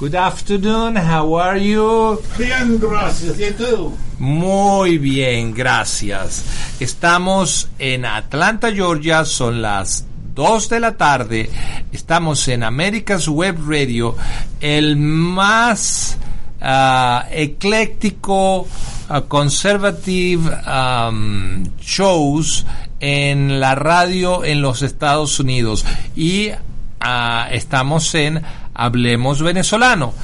Good afternoon. How are you? Bien, gracias. ¿Y tú? Muy bien, gracias. Estamos en Atlanta, Georgia. Son las 2 de la tarde. Estamos en America's Web Radio, el más ah, ecléctico, ah, conservative um, shows en la radio en los Estados Unidos. Y ah, estamos en Hablemos Venezolano.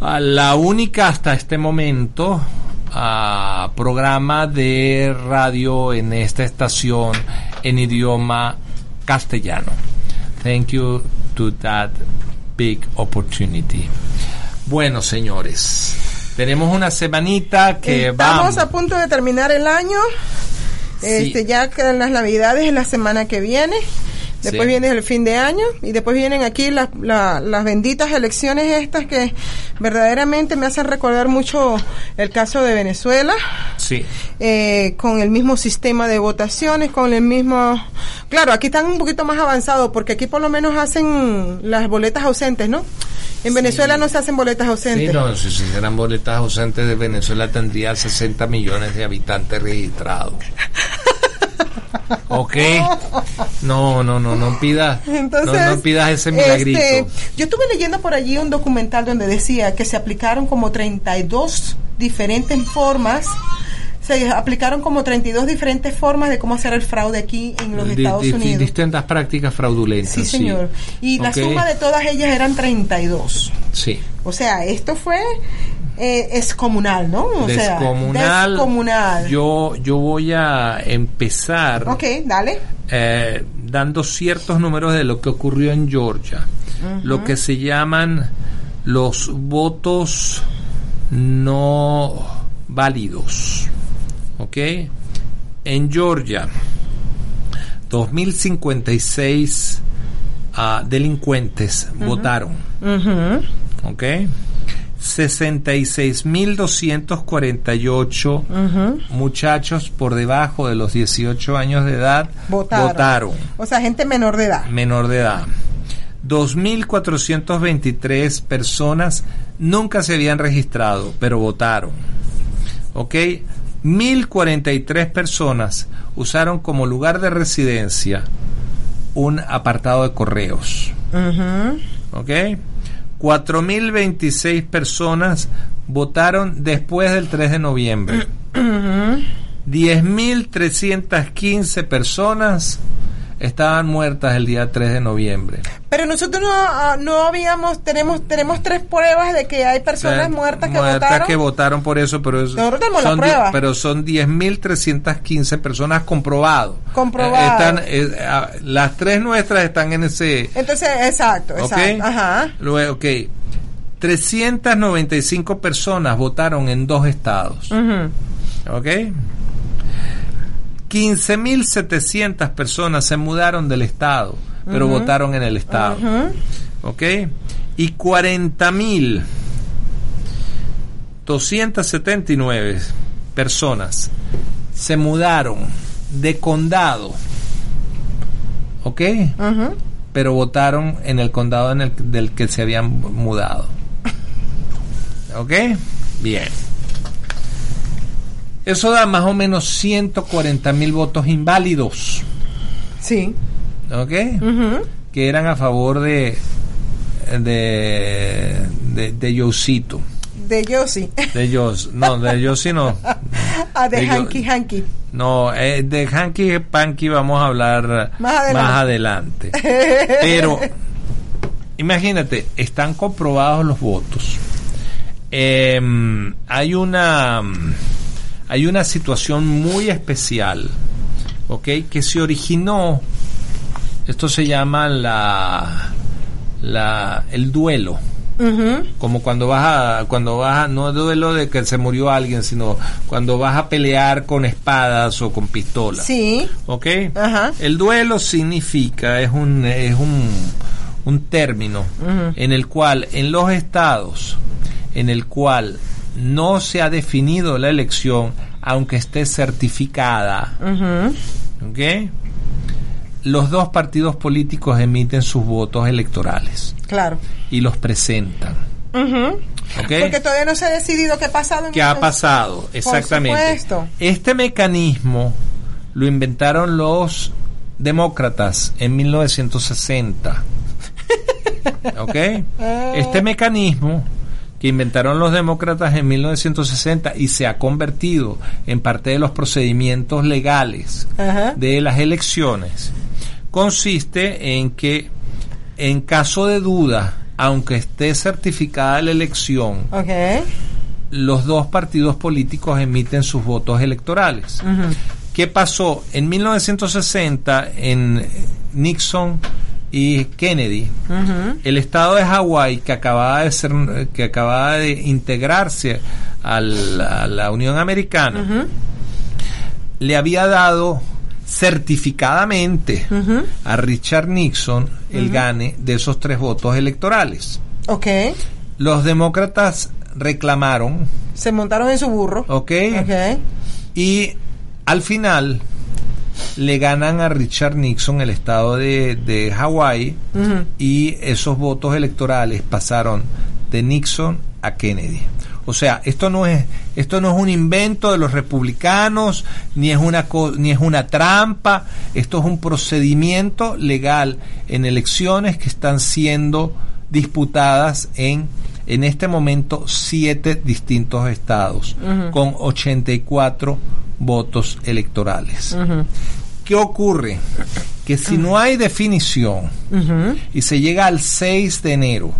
Ah, la única hasta este momento ah, programa de radio en esta estación en idioma castellano. Thank you to that big opportunity. Bueno, señores, tenemos una semanita que Estamos vamos. a punto de terminar el año. Este, ya quedan las navidades en la semana que viene. Después Sí. viene el fin de año y después vienen aquí las, la- las benditas elecciones estas que verdaderamente me hacen recordar mucho el caso de Venezuela, Sí, eh, con el mismo sistema de votaciones, con el mismo... Claro, aquí están un poquito más avanzados porque aquí por lo menos hacen las boletas ausentes, ¿no? En Venezuela no se hacen boletas sí, ausentes. no, si se hicieran boletas ausentes de Venezuela tendría 60 millones de habitantes registrados. ¿Ok? No, no, no, no pidas, Entonces, no, no pidas ese milagrito. este, yo estuve leyendo por allí un documental donde decía que se aplicaron como 32 diferentes formas, se aplicaron como 32 diferentes formas de cómo hacer el fraude aquí en los Estados di- Unidos. Distintas prácticas fraudulentas. Sí, señor. Y la Ok. suma de todas ellas eran 32. Sí. O sea, esto fue eh, excomunal, ¿no? O sea, descomunal. descomunal. Yo, yo voy a empezar Ok, dale. eh, dando ciertos números de lo que ocurrió en Georgia. Lo que se llaman los votos no válidos. ¿Ok? En Georgia, 2056 ah, delincuentes votaron. Ujú. ¿Ok? 66.248 muchachos por debajo de los 18 años de edad Votaron. votaron, O sea, gente menor de edad. menor de edad. 2.423 personas nunca se habían registrado, pero votaron. ¿Ok? 1.043 personas usaron como lugar de residencia un apartado de correos. Ujú. ¿Ok? 4.026 personas votaron después del 3 de noviembre. 10.315 personas estaban muertas el día 3 de noviembre. Pero nosotros no, ah, no habíamos, tenemos, tenemos tres pruebas de que hay personas muertas que muertas votaron. que votaron por eso, pero, es- son, prueba. di- pero son 10.315 personas comprobado. Comprobado. Eh, están, eh, ah, las tres nuestras están en ese... Entonces, exacto, ¿Ok? exacto. Ajá. Luego, ok. 395 personas votaron en dos estados. Ujú. ¿Ok? 15.700 personas se mudaron del estado, pero votaron en el estado. Ujú. ¿Ok? Y 40.279 personas se mudaron de condado. ¿Ok? Pero votaron en el condado en el, del que se habían mudado. ¿Ok? Bien. Eso da más o menos 140 mil votos inválidos. Sí. ¿Ok? Que eran a favor de de de, de Yosito. De Yossi. De Yos. No, de Yosi no. ah, de De Yo- Hanky Hanky. No, eh, de Hanky Panky vamos a hablar Más adelante. más adelante. Pero imagínate, están comprobados los votos. Em, hay una hay una situación muy especial, ¿ok? Que se originó. Esto se llama la la el duelo, como cuando vas a cuando vas a, no duelo de que se murió alguien sino cuando vas a pelear con espadas o con pistolas Sí. ¿ok? Ajá. el duelo significa es un es un, un término en el cual en los estados en el cual no se ha definido la elección aunque esté certificada. ¿ok? los dos partidos políticos emiten sus votos electorales Claro. y los presentan. ¿ok? Porque todavía no se ha decidido qué ha pasado. en ¿Qué ha pasado? Exactamente. supuesto. Este mecanismo lo inventaron los demócratas en 1960. ¿Ok? Este mecanismo que inventaron los demócratas en 1960 y se ha convertido en parte de los procedimientos legales Ajá. de las elecciones consiste en que en caso de duda, aunque esté certificada la elección, los dos partidos políticos emiten sus votos electorales. ¿Qué pasó? En 1960, en Nixon y Kennedy, el estado de Hawái, que acababa de ser, que acababa de integrarse al- a la Unión Americana, le había dado certificadamente a Richard Nixon el gane de esos tres votos electorales. Ok. Los demócratas reclamaron, Se montaron en su burro. ¿ok? Ok. Y al final le ganan a Richard Nixon el estado de, de Hawái y esos votos electorales pasaron de Nixon a Kennedy. O sea, esto no es esto no es un invento de los republicanos ni es una co- ni es una trampa, esto es un procedimiento legal en elecciones que están siendo disputadas en en este momento siete distintos estados Ujú. con 84 votos electorales. ¿Qué ocurre? Que si no hay definición y se llega al 6 de enero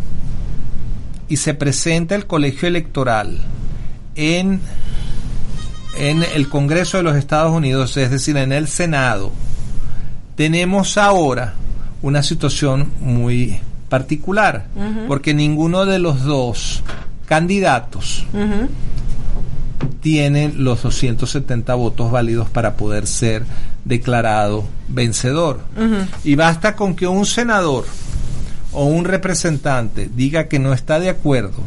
y se presenta el colegio electoral en, en el Congreso de los Estados Unidos, es decir, en el Senado, tenemos ahora una situación muy particular, porque ninguno de los dos candidatos Ujú. tienen los 270 votos válidos para poder ser declarado vencedor. Y basta con que un senador o un representante diga que no está de acuerdo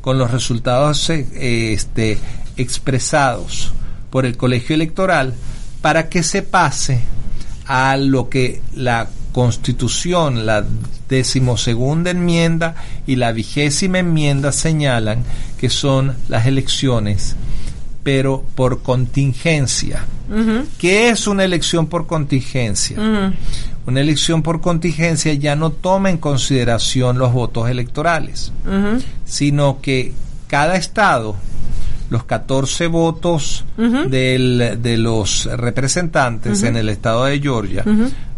con los resultados eh, este, expresados por el colegio electoral para que se pase a lo que la constitución, la decimosegunda enmienda y la vigésima enmienda señalan que son las elecciones, pero por contingencia. ¿Qué es una elección por contingencia? Una elección por contingencia ya no toma en consideración los votos electorales, sino que cada estado, los 14 votos del- de los representantes en el estado de Georgia.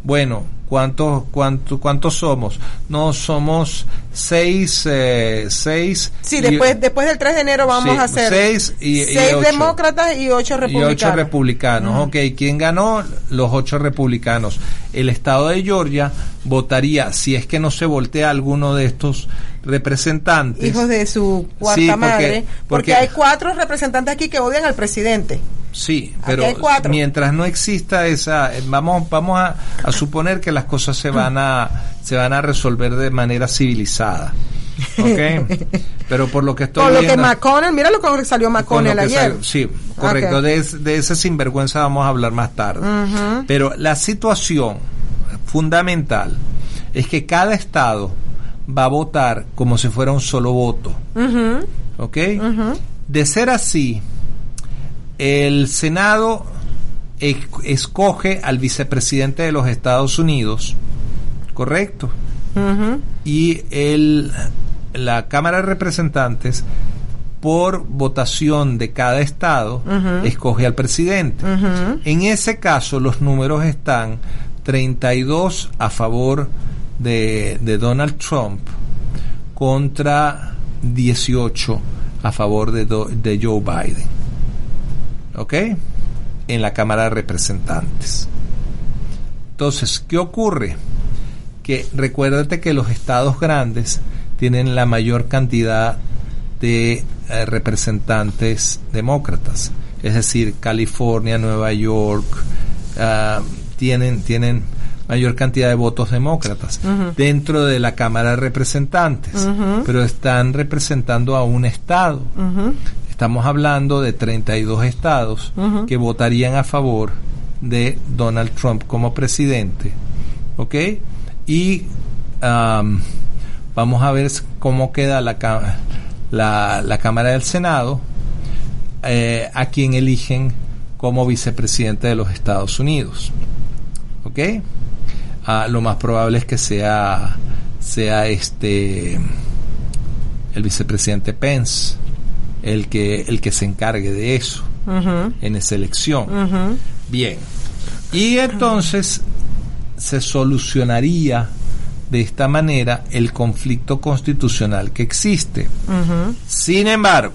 Bueno, ¿cuántos cuánto, cuántos somos? No, somos seis, eh, seis Sí, y- después, después del 3 de enero vamos Sí, a hacer seis y- y seis ocho. demócratas y ocho y republicanos. ocho republicanos. Ok, ¿quién ganó? Los ocho republicanos. El estado de Georgia votaría, si es que no se voltea alguno de estos representantes. Hijos de su cuarta Sí, porque- madre. Porque, porque- hay cuatro representantes aquí que odian al presidente. Sí, pero mientras no exista esa, eh, vamos, vamos a, a suponer que las cosas se van a, se van a resolver de manera civilizada. ¿Ok? pero por lo que estoy Con lo que viendo- McConnell, mira lo que salió con McConnell que ayer. salió- sí, correcto. De, de ese sinvergüenza vamos a hablar más tarde. Pero la situación fundamental es que cada estado va a votar como si fuera un solo voto. ¿Ok? De ser así, el Senado escoge al vicepresidente de los Estados Unidos, ¿correcto? Y el, la Cámara de Representantes, por votación de cada estado, escoge al presidente. En ese caso, los números están 32 a favor de, de Donald Trump contra 18 a favor de, Do- de Joe Biden. ¿Ok? En la Cámara de Representantes. Entonces, ¿qué ocurre? Que recuérdate que los estados grandes tienen la mayor cantidad de eh, representantes demócratas. Es decir, California, Nueva York, ah, tienen, tienen mayor cantidad de votos demócratas dentro de la Cámara de Representantes, pero están representando a un estado. Estamos hablando de 32 estados que votarían a favor de Donald Trump como presidente. ¿Ok? Y vamos a ver cómo queda la, la, la Cámara del Senado, eh, a quien eligen como vicepresidente de los Estados Unidos. ¿Ok? Ah, lo más probable es que sea, sea este el vicepresidente Pence el que, el que se encargue de eso en esa elección. Bien. Y entonces se solucionaría de esta manera el conflicto constitucional que existe. Sin embargo,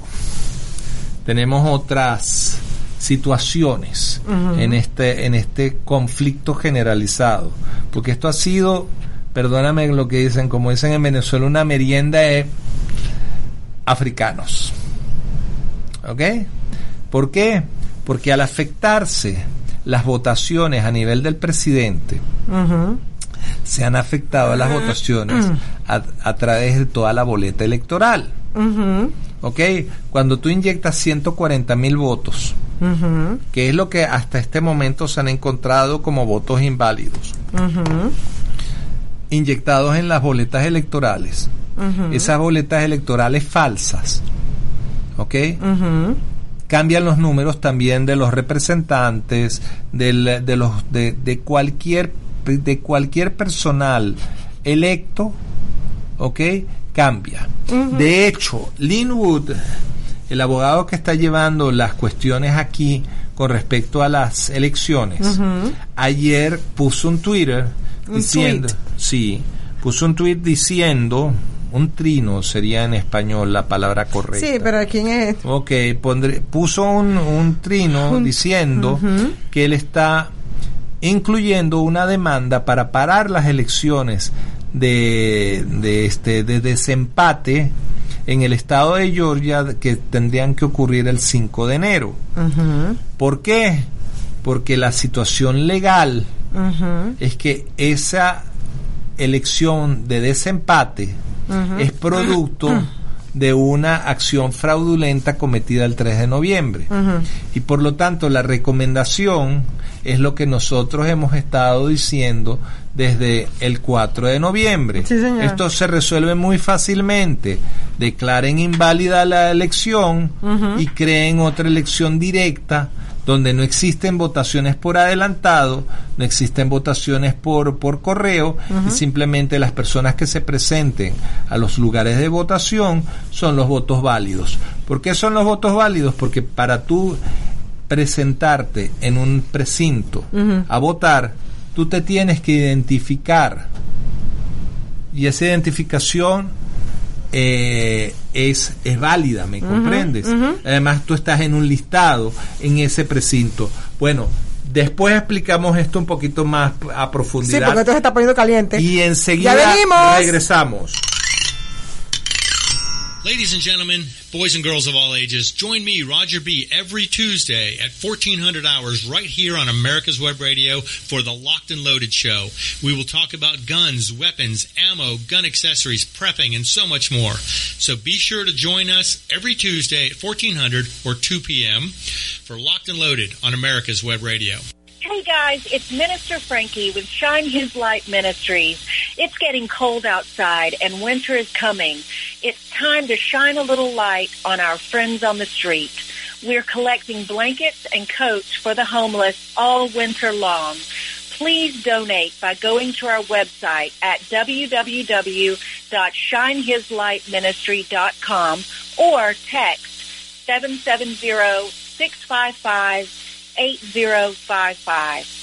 tenemos otras situaciones en este en este conflicto generalizado, porque esto ha sido, perdóname lo que dicen, como dicen en Venezuela, una merienda de africanos. ¿Ok? ¿Por qué? Porque al afectarse las votaciones a nivel del presidente, se han afectado las votaciones a, través de toda la boleta electoral. ¿Ok? Cuando tú inyectas 140 mil votos, que es lo que hasta este momento se han encontrado como votos inválidos, inyectados en las boletas electorales, esas boletas electorales falsas, ¿ok? Cambian los números también de los representantes, del, de, los, de, de, cualquier, de cualquier personal electo, ¿ok? Cambia. De hecho, Linwood, el abogado que está llevando las cuestiones aquí con respecto a las elecciones, ayer puso un Twitter diciendo, sí, puso un tweet diciendo un trino sería en español la palabra correcta. Sí, pero ¿quién es? Ok, pondré, puso un, un trino diciendo que él está incluyendo una demanda para parar las elecciones de, de, este, de desempate en el estado de Georgia que tendrían que ocurrir el 5 de enero. ¿Por qué? Porque la situación legal es que esa elección de desempate es producto de una acción fraudulenta cometida el 3 de noviembre. Y por lo tanto la recomendación es lo que nosotros hemos estado diciendo desde el 4 de noviembre. Esto se resuelve muy fácilmente. Declaren inválida la elección y creen otra elección directa donde no existen votaciones por adelantado, no existen votaciones por, por correo y simplemente las personas que se presenten a los lugares de votación son los votos válidos. ¿Por qué son los votos válidos? Porque para tú presentarte en un precinto a votar, tú te tienes que identificar y esa identificación eh, es, es válida, ¿me comprendes? Además, tú estás en un listado en ese precinto. Bueno, después explicamos esto un poquito más a profundidad. Sí, porque esto se está poniendo caliente. Y enseguida regresamos. Ladies and gentlemen, boys and girls of all ages, join me, Roger B., every Tuesday at 1400 hours right here on America's Web Radio for the Locked and Loaded Show. We will talk about guns, weapons, ammo, gun accessories, prepping, and so much more. So be sure to join us every Tuesday at 1400 or 2 p.m. for Locked and Loaded on America's Web Radio. Hey guys, it's Minister Frankie with Shine His Light Ministries. It's getting cold outside and winter is coming. It's time to shine a little light on our friends on the street. We're collecting blankets and coats for the homeless all winter long. Please donate by going to our website at www.shinehislightministry.com or text 770 655 8055.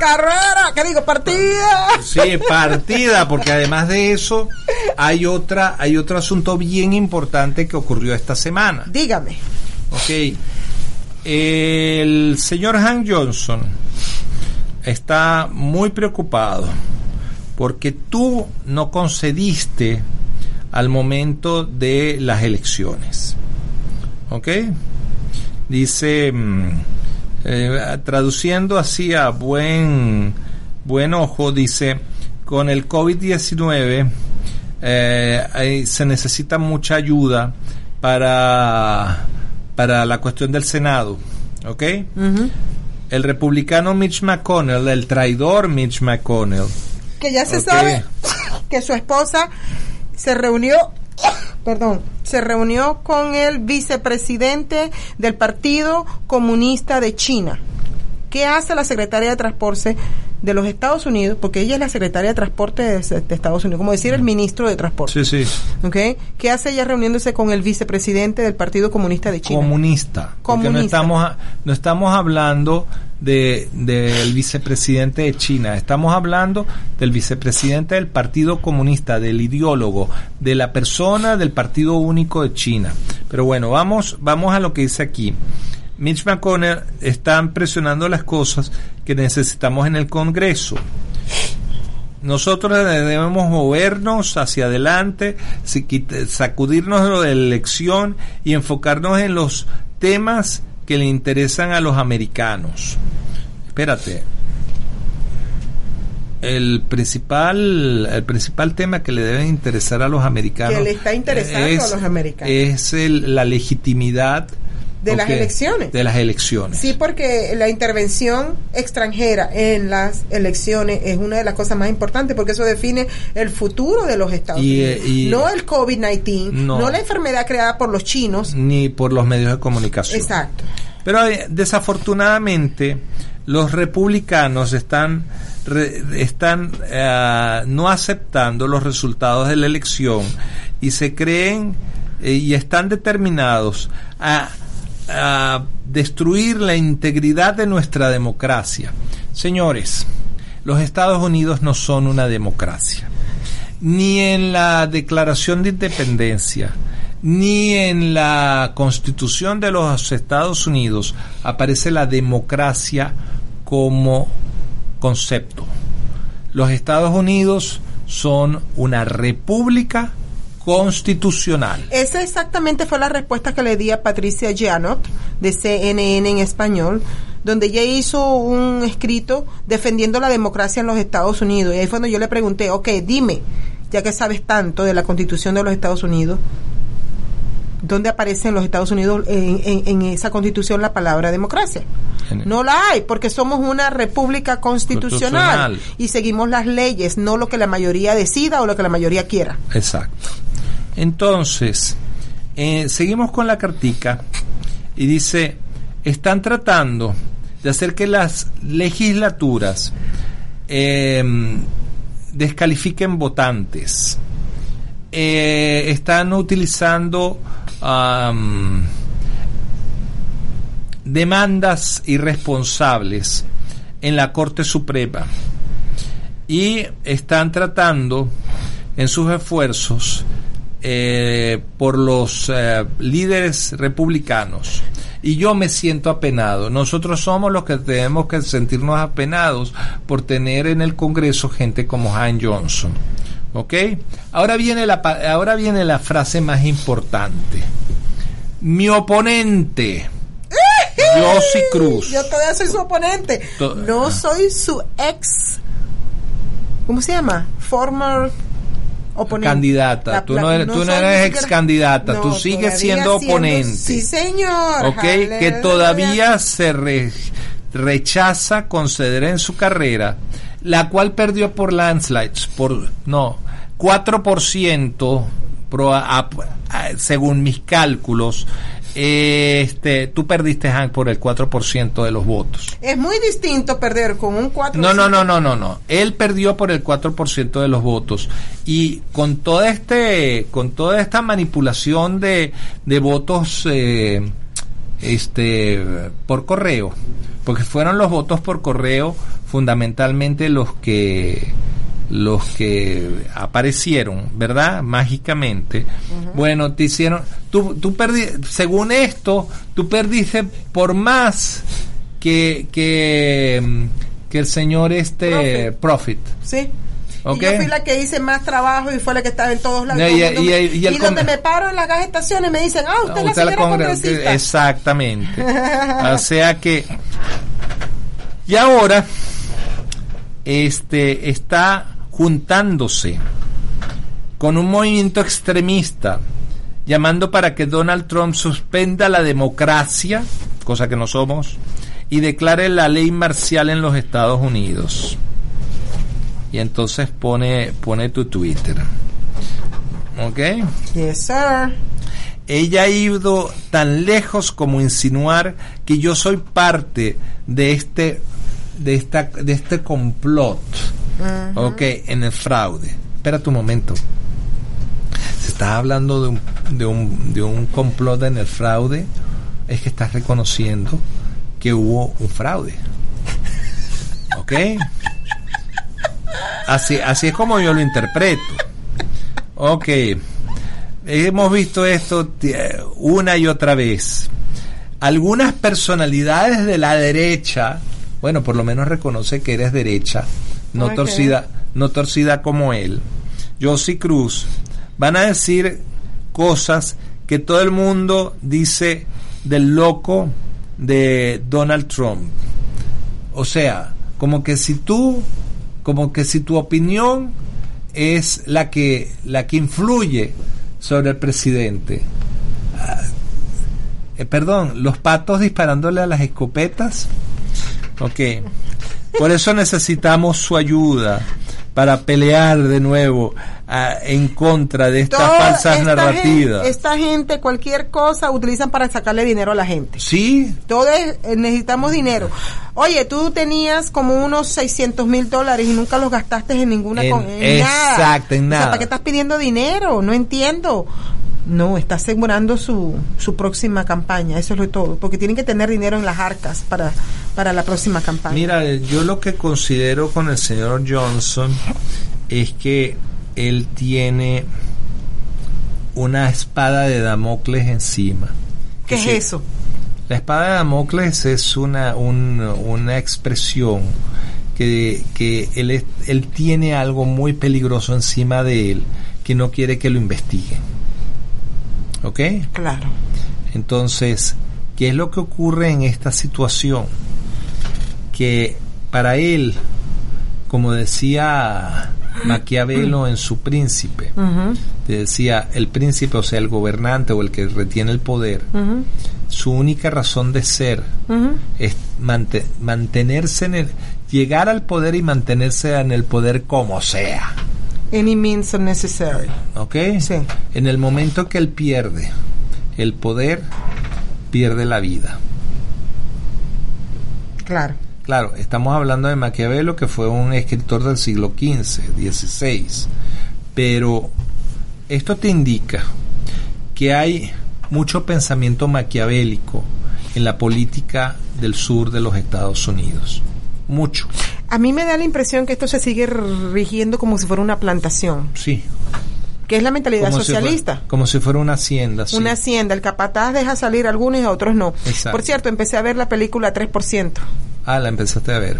Carrera, ¿qué digo? Partida. Sí, partida, porque además de eso hay otra, hay otro asunto bien importante que ocurrió esta semana. Dígame. Ok. El señor Han Johnson está muy preocupado porque tú no concediste al momento de las elecciones. ¿Ok? Dice, mm, eh, traduciendo así a buen, buen ojo, dice, con el COVID-19 eh, se necesita mucha ayuda para, para la cuestión del Senado. ¿Ok? El republicano Mitch McConnell, el traidor Mitch McConnell, Que ya se sabe que su esposa se reunió, perdón, se reunió con el vicepresidente del Partido Comunista de China. ¿Qué hace la secretaria de Transporte de los Estados Unidos? Porque ella es la secretaria de Transporte de, de Estados Unidos, como decir el ministro de Transporte. sí, sí, ¿Ok? ¿Qué hace ella reuniéndose con el vicepresidente del Partido Comunista de China? comunista, porque no Comunista. estamos a- no estamos hablando de del vicepresidente de China, estamos hablando del vicepresidente del Partido Comunista, del ideólogo, de la persona del Partido Único de China. Pero bueno, vamos vamos a lo que dice aquí. Mitch McConnell están presionando las cosas que necesitamos en el Congreso. Nosotros debemos movernos hacia adelante, sacudirnos de la elección y enfocarnos en los temas que le interesan a los americanos. Espérate. El principal, el principal tema que le debe interesar a los americanos Que le está interesando a los americanos. es el- la legitimidad De las ok, elecciones. De las elecciones. Sí, porque la intervención extranjera en las elecciones es una de las cosas más importantes porque eso define el futuro de los Estados Y, Unidos. eh, y- no el COVID-19, No. no. la enfermedad creada por los chinos. Ni por los medios de comunicación. Exacto. Pero eh, desafortunadamente los republicanos están re- están eh, no aceptando los resultados de la elección y se creen eh, y están determinados a, a destruir la integridad de nuestra democracia. Señores, los Estados Unidos no son una democracia ni en la Declaración de Independencia, ni en la Constitución de los Estados Unidos aparece la democracia como concepto. Los Estados Unidos son una república constitucional. Esa exactamente fue la respuesta que le di a Patricia Gianot de CNN en español, donde ella hizo un escrito defendiendo la democracia en los Estados Unidos. Y ahí fue cuando yo le pregunté, ok, dime, ya que sabes tanto de la constitución de los Estados Unidos, ¿dónde aparece en los Estados Unidos en, en- en esa constitución la palabra democracia? No la hay, porque somos una república constitucional, Constitucional. y seguimos las leyes, no lo que la mayoría decida o lo que la mayoría quiera. Exacto. Entonces, eh, seguimos con la cartica y dice, están tratando de hacer que las legislaturas eh, descalifiquen votantes. Eh, están utilizando demandas irresponsables en la Corte Suprema y están tratando en sus esfuerzos eh, por los eh, líderes republicanos y yo me siento apenado. Nosotros somos los que tenemos que sentirnos apenados por tener en el Congreso gente como Han Johnson. ¿Ok? Ahora viene la, ahora viene la frase más importante. Mi oponente, Josie Cruz. Yo todavía soy su oponente. To- no ah. soy su ex. ¿Cómo se llama? Former oponente. Candidata. La- Tú no eres- tú no eres ex candidata, tú sigues siendo oponente. Sí, señor. ¿ok? Que Aleluya. todavía se re- rechaza conceder en su carrera, la cual perdió por landslides, por, no, 4% pro- a- a- según mis cálculos, este, tú perdiste, Hank, por el 4% de los votos. Es muy distinto perder con un 4 No, no, no, no, no, no. Él perdió por el 4% de los votos. Y con toda este, con toda esta manipulación de, de votos eh, este, por correo, porque fueron los votos por correo fundamentalmente los que los que aparecieron, ¿verdad? Mágicamente. Bueno, te hicieron, tú, tú perdiste, según esto, tú perdiste por más que, que, que el señor este Profit. Sí. Ok. Y yo fui la que hice más trabajo y fue la que estaba en todos lados. Y- y- el donde me paro en las gas estaciones me dicen, ah, usted Usted la congresista. Exactamente. o sea que. Y ahora, este está juntándose con un movimiento extremista llamando para que Donald Trump suspenda la democracia, cosa que no somos, y declare la ley marcial en los Estados Unidos. Y entonces pone, pone tu Twitter. ¿Ok? Yes, sir. Ella ha ido tan lejos como insinuar que yo soy parte de este de esta de este complot, ok, en el fraude. Espera un momento. Se está hablando de un, de un de un complot en el fraude, es que estás reconociendo que hubo un fraude, ok. Así así es como yo lo interpreto, ok. Hemos visto esto ti- una y otra vez. Algunas personalidades de la derecha, bueno, por lo menos reconoce que eres derecha, no torcida, no torcida como él. Josie Cruz van a decir cosas que todo el mundo dice del loco de Donald Trump. O sea, como que si tú, como que si tu opinión es la que, la que influye sobre el presidente. Ah, eh, perdón, los patos disparándole a las escopetas. Ok. Por eso necesitamos su ayuda para pelear de nuevo ah, en contra de estas Toda falsas esta narrativas. Gente, esta gente, cualquier cosa, utilizan para sacarle dinero a la gente. Sí, Todos eh, necesitamos dinero. Oye, tú tenías como unos 600 mil dólares y nunca los gastaste en ninguna En- con- en nada. exacto, en O sea, nada. ¿para qué estás pidiendo dinero? No entiendo. No, está asegurando su, su próxima campaña, eso es lo todo, porque tienen que tener dinero en las arcas para, para la próxima campaña. Mira, yo lo que considero con el señor Johnson es que él tiene una espada de Damocles encima. ¿Qué es eso? La espada de Damocles es una, un- una expresión que, que él, él tiene algo muy peligroso encima de él que no quiere que lo investiguen. ¿Ok? Claro. Entonces, ¿qué es lo que ocurre en esta situación? Que para él, como decía Maquiavelo en su príncipe, decía el príncipe, o sea, el gobernante o el que retiene el poder, su única razón de ser es mante- mantenerse en el, llegar al poder y mantenerse en el poder como sea. Any means necessary. ¿Ok? Sí. En el momento que él pierde el poder, pierde la vida. Claro. Claro, estamos hablando de Maquiavelo, que fue un escritor del siglo XV, XVI, pero esto te indica que hay mucho pensamiento maquiavélico en la política del sur de los Estados Unidos. Mucho, A mí me da la impresión que esto se sigue rigiendo como si fuera una plantación, sí. que es la mentalidad Como si fuera- socialista. como si fuera una hacienda. sí. Una hacienda, el capataz deja salir a algunos y a otros no. Exacto. Por cierto, empecé a ver la película 3%. Ah, la empezaste a ver.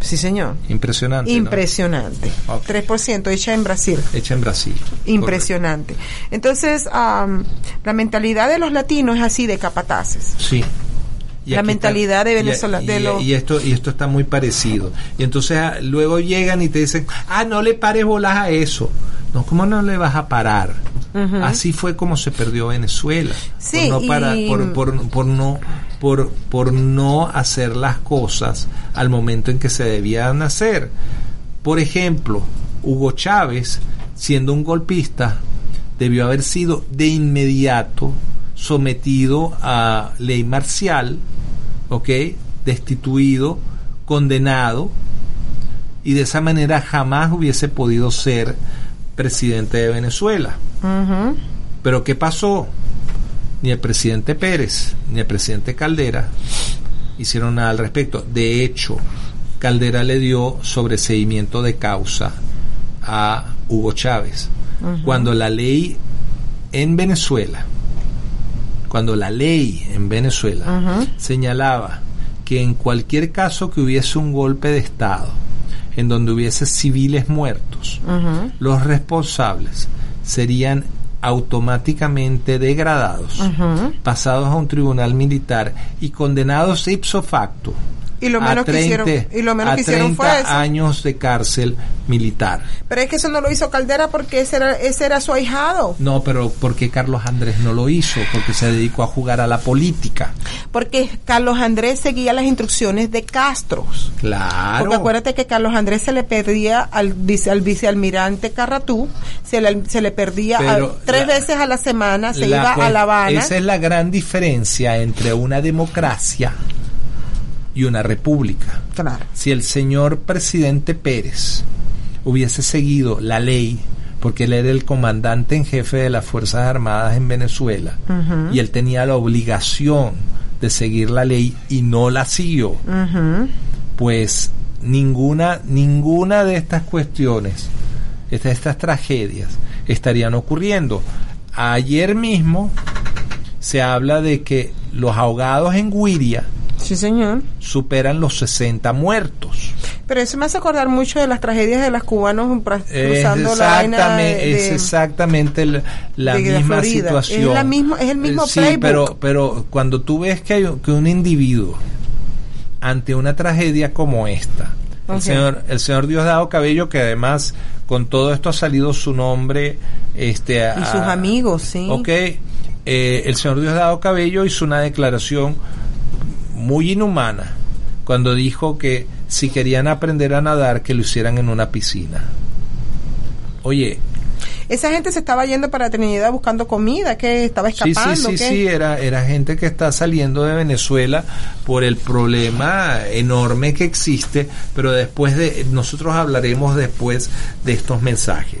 Sí, señor. Impresionante. ¿no? Impresionante. Ok. 3% hecha en Brasil. Hecha en Brasil. Impresionante. Entonces, am, la mentalidad de los latinos es así de capataces. Sí. La mentalidad de Venezuela- y, de los- y esto y esto está muy parecido. Y entonces ah, luego llegan y te dicen, ah, no le pares bolas a eso. No, ¿cómo no le vas a parar? Así fue como se perdió Venezuela. Sí, por no, para- y- por, por- por no por, por no hacer las cosas al momento en que se debían hacer. Por ejemplo, Hugo Chávez, siendo un golpista, debió haber sido de inmediato sometido a ley marcial, ¿ok? Destituido, condenado, y de esa manera jamás hubiese podido ser presidente de Venezuela. Pero ¿qué pasó? Ni el presidente Pérez, ni el presidente Caldera hicieron nada al respecto. De hecho, Caldera le dio sobreseimiento de causa a Hugo Chávez. Cuando la ley en Venezuela, cuando la ley en Venezuela señalaba que en cualquier caso que hubiese un golpe de Estado, en donde hubiese civiles muertos, los responsables serían automáticamente degradados, pasados a un tribunal militar y condenados ipso facto Y lo menos a que 30, hicieron, y lo menos a que hicieron fue 30 eso. años de cárcel militar. Pero es que eso no lo hizo Caldera porque ese era, ese era su ahijado. No, pero ¿por qué Carlos Andrés no lo hizo? Porque se dedicó a jugar a la política. Porque Carlos Andrés seguía las instrucciones de Castro. Claro. Porque acuérdate que Carlos Andrés se le perdía al, vice- al vicealmirante Carratú, se le, se le perdía a- tres la- veces a la semana, se La iba a La Habana. Esa es la gran diferencia entre una democracia y una república. Claro. Si el señor presidente Pérez hubiese seguido la ley, porque él era el comandante en jefe de las Fuerzas Armadas en Venezuela, y él tenía la obligación de seguir la ley y no la siguió, pues ninguna, ninguna de estas cuestiones, de estas tragedias, estarían ocurriendo. Ayer mismo se habla de que los ahogados en Guiria Sí, señor. superan los 60 muertos. Pero eso me hace acordar mucho de las tragedias de los cubanos Es cruzando la vaina exactamente, de, es de- exactamente la, de misma Florida. situación. Es la mismo- es el mismo Eh, Sí, playbook. pero, pero cuando tú ves que, hay, que un individuo ante una tragedia como esta, el señor, el señor Diosdado Cabello, que además con todo esto ha salido su nombre, este, y sus amigos, sí. Ok, eh, el señor Diosdado Cabello hizo una declaración muy inhumana cuando dijo que si querían aprender a nadar, que lo hicieran en una piscina. Oye, Esa gente se estaba yendo para Trinidad buscando comida, que estaba sí, sí, escapando. sí, ¿qué? sí, era, era gente que está saliendo de Venezuela por el problema enorme que existe, pero después de, nosotros hablaremos después de estos mensajes.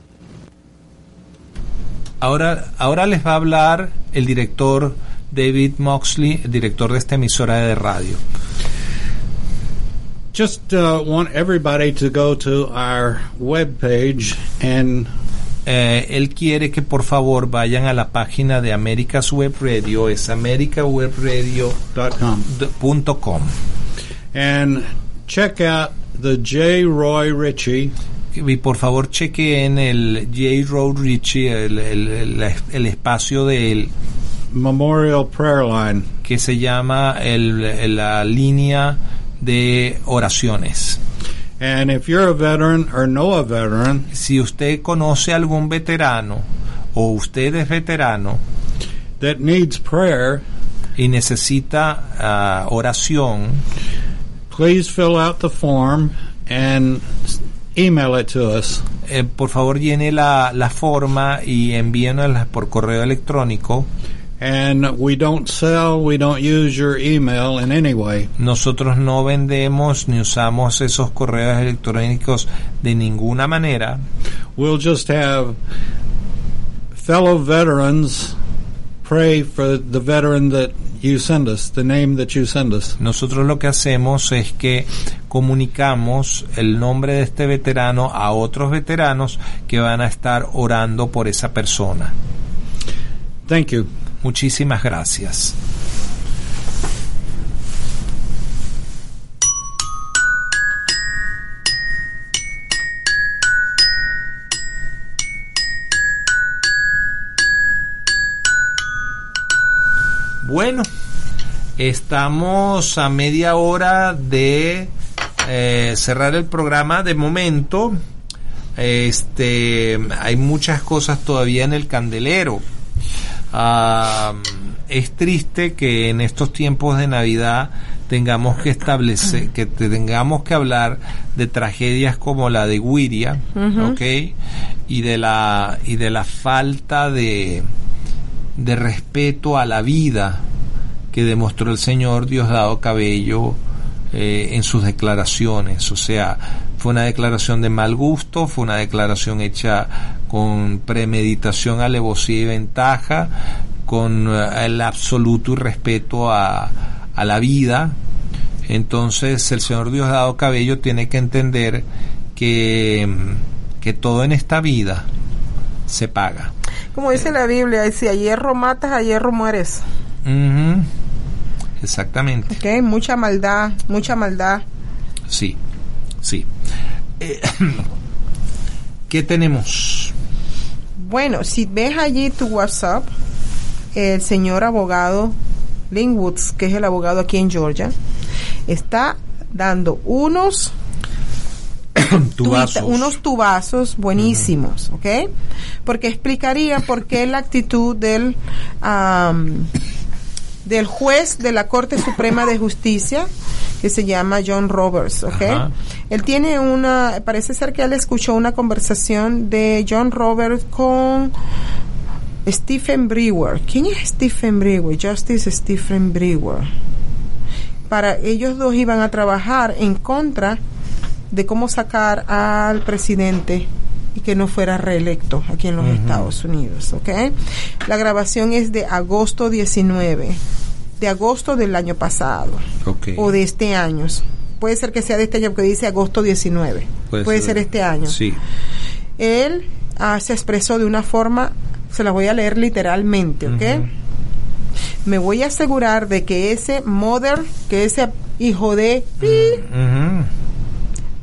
Ahora, ahora les va a hablar el director David Moxley, el director de esta emisora de radio. Just uh, want everybody to go to our webpage and Eh, él quiere que por favor vayan a la página de America's Web Radio, es americawebradio.com and check out the J. Roy Ritchie y por favor chequen el J. Road Ritchie, el, el- el- el espacio de él Memorial Prayer Line. que se llama el- la línea de oraciones. And if you're a veteran or know a veteran Si usted conoce algún veterano o usted es veterano that needs prayer, y necesita ah, oración, please fill out the form and email it to us. eh, por favor llene la, la forma y envíenosla por correo electrónico. And we don't sell, we don't use your email in any way. Nosotros no vendemos ni usamos esos correos electrónicos de ninguna manera. We'll just have fellow veterans pray for the veteran that you send us, the name that you send us. Nosotros lo que hacemos es que comunicamos el nombre de este veterano a otros veteranos que van a estar orando por esa persona. Thank you. Muchísimas gracias. Bueno, estamos a media hora de eh, cerrar el programa. De momento, este, hay muchas cosas todavía en el candelero. Ah, es triste que en estos tiempos de Navidad tengamos que establecer, que te- tengamos que hablar de tragedias como la de Wiria, ¿ok? Y de la y de la falta de de respeto a la vida que demostró el señor Diosdado Cabello eh, en sus declaraciones. O sea, fue una declaración de mal gusto, fue una declaración hecha con premeditación, alevosía y ventaja, con eh, el absoluto irrespeto a, a la vida. Entonces el señor Diosdado Cabello tiene que entender que, que todo en esta vida se paga. Como dice la Biblia, si a hierro matas, a hierro mueres. Exactamente. ¿Ok? Mucha maldad, mucha maldad. Sí, sí. Eh, ¿Qué tenemos? Bueno, si ves allí tu WhatsApp, el señor abogado Lynn Woods, que es el abogado aquí en Georgia, está dando unos Tubazos. tuita- unos tubazos buenísimos, ¿ok? Porque explicaría por qué la actitud del am, del juez de la Corte Suprema de Justicia que se llama John Roberts, ¿ok? Él tiene una, parece ser que él escuchó una conversación de John Roberts con Stephen Brewer. ¿Quién es Stephen Brewer? Justice Stephen Brewer. Para ellos dos iban a trabajar en contra de cómo sacar al presidente y que no fuera reelecto aquí en los Estados Unidos, ¿ok? La grabación es de agosto 19, de agosto del año pasado o de este año. Puede ser que sea de este año porque dice agosto 19. Puede, ser, este año. Sí. Él ah, se expresó de una forma, se la voy a leer literalmente, ¿ok? Me voy a asegurar de que ese mother, que ese hijo de pi, Ujú.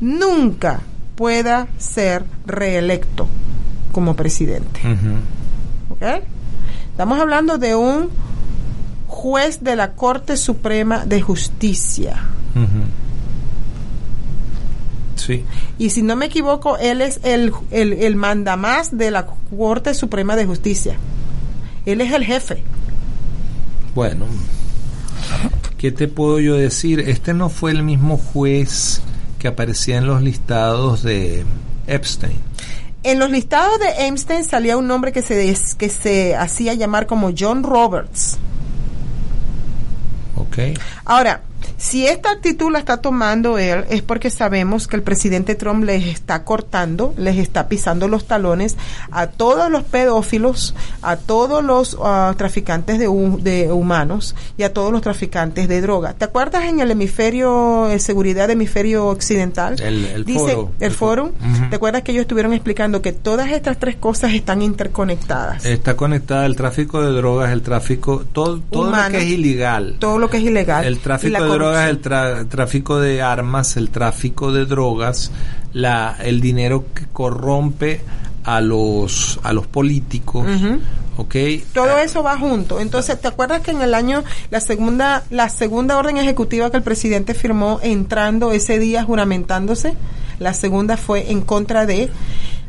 Nunca pueda ser reelecto como presidente. Estamos hablando de un juez de la Corte Suprema de Justicia. Sí. Y si no me equivoco, él es el, el, el mandamás de la Corte Suprema de Justicia. Él es el jefe. Bueno, ¿qué te puedo yo decir? Este no fue el mismo juez que aparecía en los listados de Epstein. En los listados de Einstein salía un nombre que se, que se hacía llamar como John Roberts. ¿Ok? Ahora, si esta actitud la está tomando él, es porque sabemos que el presidente Trump les está cortando, les está pisando los talones a todos los pedófilos, a todos los ah, traficantes de, de humanos y a todos los traficantes de droga. ¿Te acuerdas en el hemisferio, de seguridad hemisferio occidental? El- el Dice, foro. El El foro. ¿Te acuerdas que ellos estuvieron explicando que todas estas tres cosas están interconectadas? Está conectada el tráfico de drogas, el tráfico, todo, todo lo que es ilegal. Todo lo que es ilegal. El tráfico de drogas, el tra- tráfico de armas, el tráfico de drogas, la, el dinero que corrompe a los a los políticos, Ujú. ¿ok? Todo Eh, eso va junto. Entonces, ¿te acuerdas que en el año la segunda la segunda orden ejecutiva que el presidente firmó entrando ese día juramentándose, La segunda fue en contra de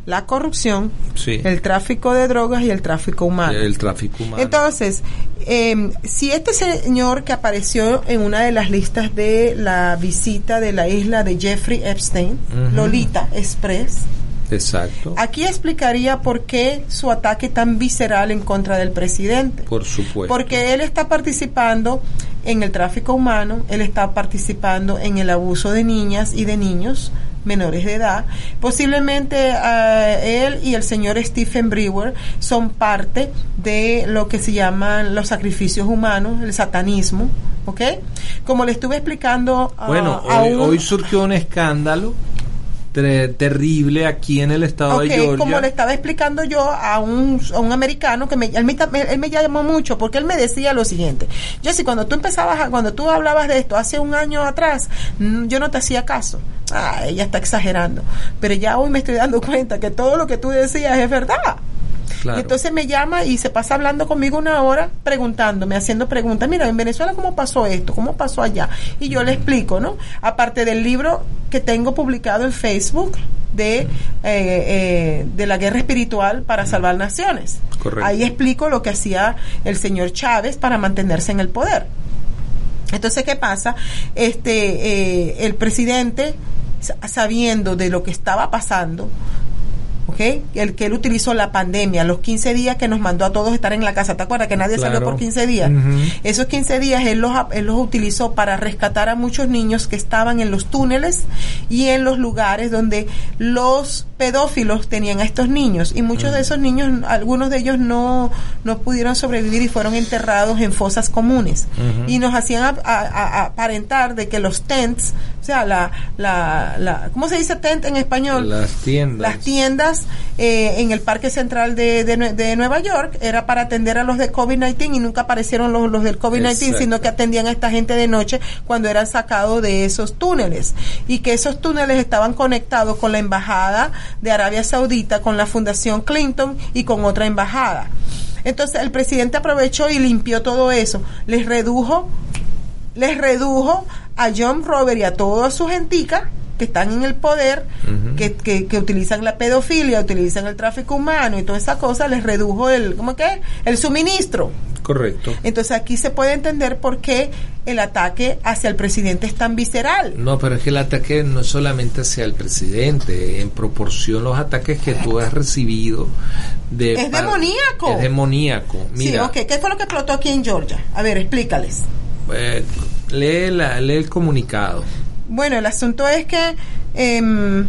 la corrupción, Sí. el tráfico de drogas y el tráfico humano. El tráfico humano. Entonces, eh, si este señor que apareció en una de las listas de la visita de la isla de Jeffrey Epstein. Lolita Express, Exacto. aquí explicaría por qué su ataque tan visceral en contra del presidente. Por supuesto. Porque él está participando en el tráfico humano, él está participando en el abuso de niñas y de niños menores de edad. Posiblemente eh, él y el señor Stephen Brewer son parte de lo que se llaman los sacrificios humanos, el satanismo, ¿ok? Como le estuve explicando a- Bueno, a hoy, un- hoy surgió un escándalo terrible aquí en el estado Ok, de Georgia. como le estaba explicando yo a un, a un americano que me, él, me, él me llamó mucho porque él me decía lo siguiente, Jessy, cuando tú empezabas, a- cuando tú hablabas de esto hace un año atrás, mm, yo no te hacía caso. Ah, ella está exagerando. Pero ya hoy me estoy dando cuenta que todo lo que tú decías es verdad. Claro. Y entonces me llama y se pasa hablando conmigo una hora, preguntándome, haciendo preguntas. Mira, en Venezuela, ¿cómo pasó esto? ¿Cómo pasó allá? Y yo le explico, ¿no? Aparte del libro que tengo publicado en Facebook de, eh, eh, de la guerra espiritual para salvar naciones. Correcto. Ahí explico lo que hacía el señor Chávez para mantenerse en el poder. Entonces, ¿qué pasa? Este, eh, el presidente, sa- sabiendo de lo que estaba pasando, ¿ok? El que él utilizó la pandemia, los 15 días que nos mandó a todos estar en la casa. ¿Te acuerdas que nadie salió por 15 días? Esos 15 días él los, él los utilizó para rescatar a muchos niños que estaban en los túneles y en los lugares donde los pedófilos tenían a estos niños. Y muchos de esos niños, algunos de ellos no, no pudieron sobrevivir y fueron enterrados en fosas comunes. Y nos hacían a- a- aparentar de que los tents, o sea, la, la, la, ¿cómo se dice tent en español? Las tiendas. Las tiendas eh, en el Parque Central de, de de Nueva York era para atender a los de COVID-19 y nunca aparecieron los, los del COVID-19, Exacto. sino que atendían a esta gente de noche cuando eran sacados de esos túneles. Y que esos túneles estaban conectados con la Embajada de Arabia Saudita, con la Fundación Clinton y con otra embajada. Entonces el presidente aprovechó y limpió todo eso. Les redujo les redujo a John Robert y a toda su gentica que están en el poder, que, que, que utilizan la pedofilia, utilizan el tráfico humano y toda esa cosa, les redujo el, ¿cómo que? El suministro. Correcto. Entonces aquí se puede entender por qué el ataque hacia el presidente es tan visceral. No, pero es que el ataque no es solamente hacia el presidente, en proporción los ataques que tú has recibido de Es demoníaco. Es demoníaco. Mira, sí, ok. ¿Qué fue lo que explotó aquí en Georgia? A ver, explícales. eh, lee, la- lee el comunicado. Bueno, el asunto es que em,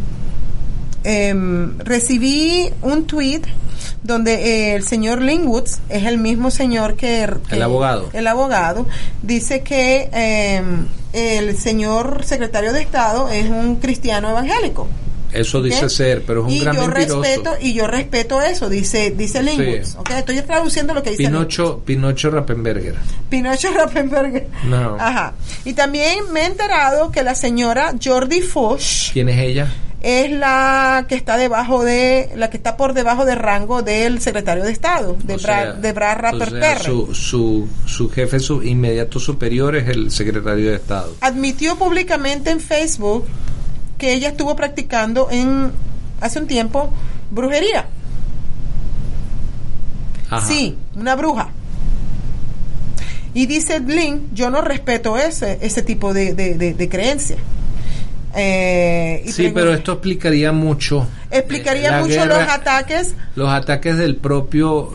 em, recibí un tweet donde eh, el señor Linwoods es el mismo señor que, que- El abogado. el abogado dice que em, el señor secretario de Estado es un cristiano evangélico Eso dice ser, pero es un y gran yo mentiroso. respeto y yo respeto eso dice dice Linwoods Sí. ¿ok? estoy traduciendo lo que dice. Pinocho, Pinocho Rappenberger. Pinocho Rappenberger No. ajá y también me he enterado que la señora Jordi Foch ¿Quién es ella? es la que está debajo de la que está por debajo de rango del secretario de Estado de O sea, de Brad o Rapper sea, su, su, su jefe su inmediato superior es el secretario de Estado. admitió públicamente en Facebook que ella estuvo practicando en hace un tiempo brujería Ajá. sí una bruja y dice Lynn yo no respeto ese ese tipo de, de, de- de creencia Eh, y Sí, pero esto explicaría mucho. explicaría eh, mucho guerra- los ataques los ataques del propio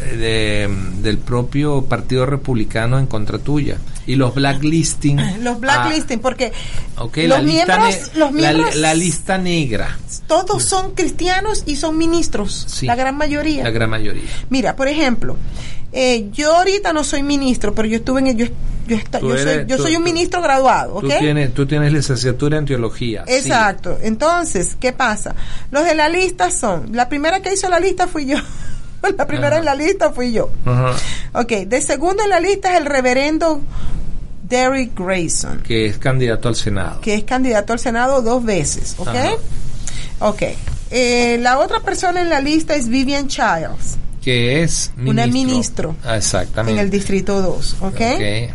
eh, de- del propio partido republicano en contra tuya y los blacklisting los blacklisting porque los la miembros los la- miembros la, lista negra todos son cristianos y son ministros, Sí. la gran mayoría. la gran mayoría Mira, por ejemplo, eh, yo ahorita no soy ministro, pero yo estuve en yo yo, yo soy, yo tú- soy un ministro graduado, ¿ok? tú tienes tú tienes licenciatura en teología sí. Exacto. Entonces, ¿qué pasa? Los de la lista son, la primera que hizo la lista fui yo. la primera en la lista fui yo. Ok, de segundo en la lista es el reverendo Derrick Grayson. que es candidato al senado que es candidato al Senado dos veces, ¿ok? Ajá. Ok. Eh, la otra persona en la lista es Vivian Childs, que es ministro. Una ministro. Ah, exactamente en el Distrito 2, ¿ok? Ok.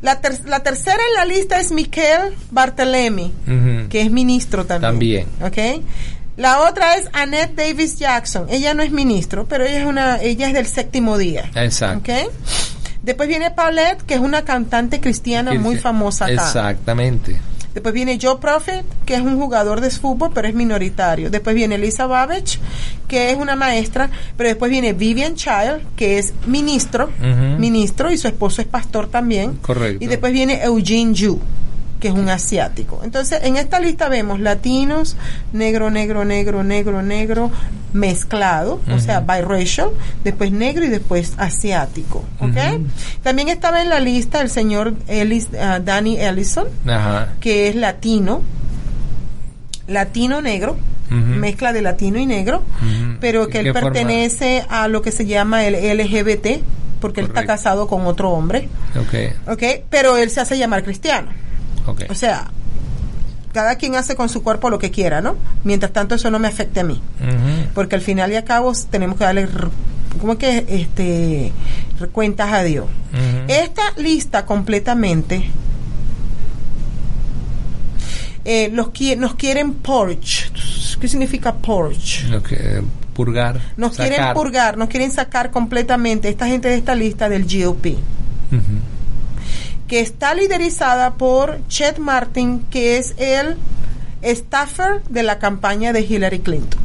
La, ter- la tercera en la lista es Michael Barthelemy, Ujú. que es ministro también. También. ¿Ok? La otra es Annette Davis Jackson. Ella no es ministro, pero ella es una, ella es del séptimo día. Exacto. ¿Ok? Después viene Paulette, que es una cantante cristiana muy famosa acá. Exactamente. Después viene Joe Prophet, que es un jugador de fútbol, pero es minoritario. Después viene Lisa Babbage, que es una maestra. Pero después viene Vivian Child, que es ministro, ministro, y su esposo es pastor también. Correcto. Y después viene Eugene Yu, que es un asiático. Entonces, en esta lista vemos latinos, negro, negro, negro, negro, negro, mezclado, o sea, biracial, después negro y después asiático. ¿Ok? También estaba en la lista el señor Ellis, ah, Danny Ellison, que es latino, latino negro, Ujú. mezcla de latino y negro, pero ¿Y que él forma? pertenece a lo que se llama el LGBT, porque él está casado con otro hombre, Ok. ¿ok? Pero él se hace llamar cristiano. Ok. O sea, cada quien hace con su cuerpo lo que quiera, ¿no? Mientras tanto eso no me afecte a mí, porque al final y al cabo tenemos que darle, ¿cómo es que? Este, cuentas a Dios. Esta lista completamente eh, los qui- nos quieren purge. ¿Qué significa purge? Lo que- purgar. Nos quieren purgar, nos quieren sacar completamente esta gente de esta lista del GOP, Ujú. Que está liderizada por Chet Martin, que es el staffer de la campaña de Hillary Clinton.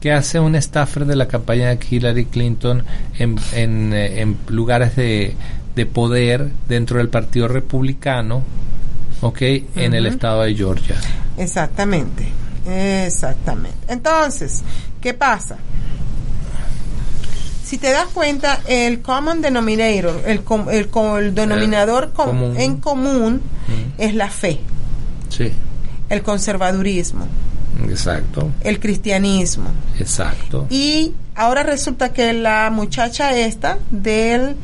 ¿Qué hace un staffer de la campaña de Hillary Clinton en, en, eh, en lugares de, de poder dentro del Partido Republicano, ok, en el estado de Georgia? Exactamente, exactamente. Entonces, ¿qué pasa? Si te das cuenta, el common denominator, el, com- el, co- el denominador com- común. en común es la fe, Sí, el conservadurismo, exacto, el cristianismo. exacto. Y ahora resulta que la muchacha esta del,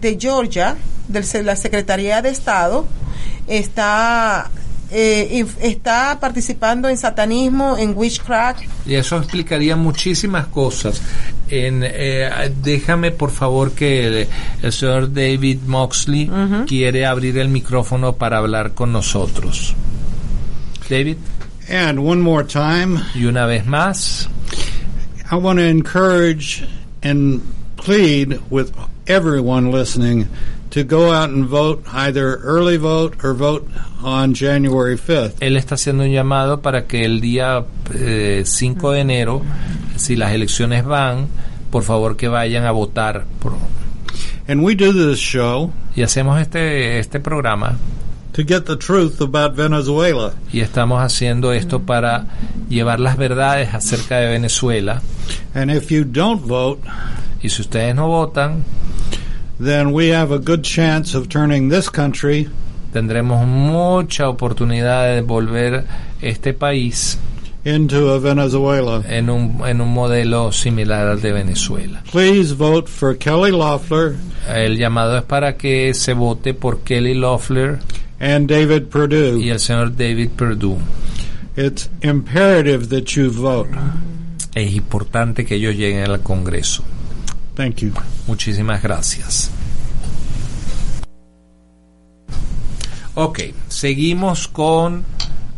de Georgia, de la Secretaría de Estado, está, eh, está participando en satanismo, en witchcraft. Y eso explicaría muchísimas cosas. En, eh, déjame por favor que el, el señor David Moxley quiere abrir el micrófono para hablar con nosotros. David, And one more time, y una vez más, I want to encourage and plead with everyone listening to go out and vote, either early vote or vote on January 5th. él está haciendo un llamado para que el día eh, 5 de enero, si las elecciones van, por favor que vayan a votar. Por- And we do this show y hacemos este, este programa to get the truth about Venezuela. y estamos haciendo esto para llevar las verdades acerca de Venezuela. And if you don't vote, Y si ustedes no votan, then we have a good chance of turning this country tendremos mucha oportunidad de volver este país into a Venezuela. en un, en un modelo similar al de Venezuela. Please vote for Kelly Loeffler El llamado es para que se vote por Kelly Loeffler and David y Perdue. el señor David Perdue. It's imperative that you vote. Es importante que ellos lleguen al Congreso. Muchísimas gracias. Ok, seguimos con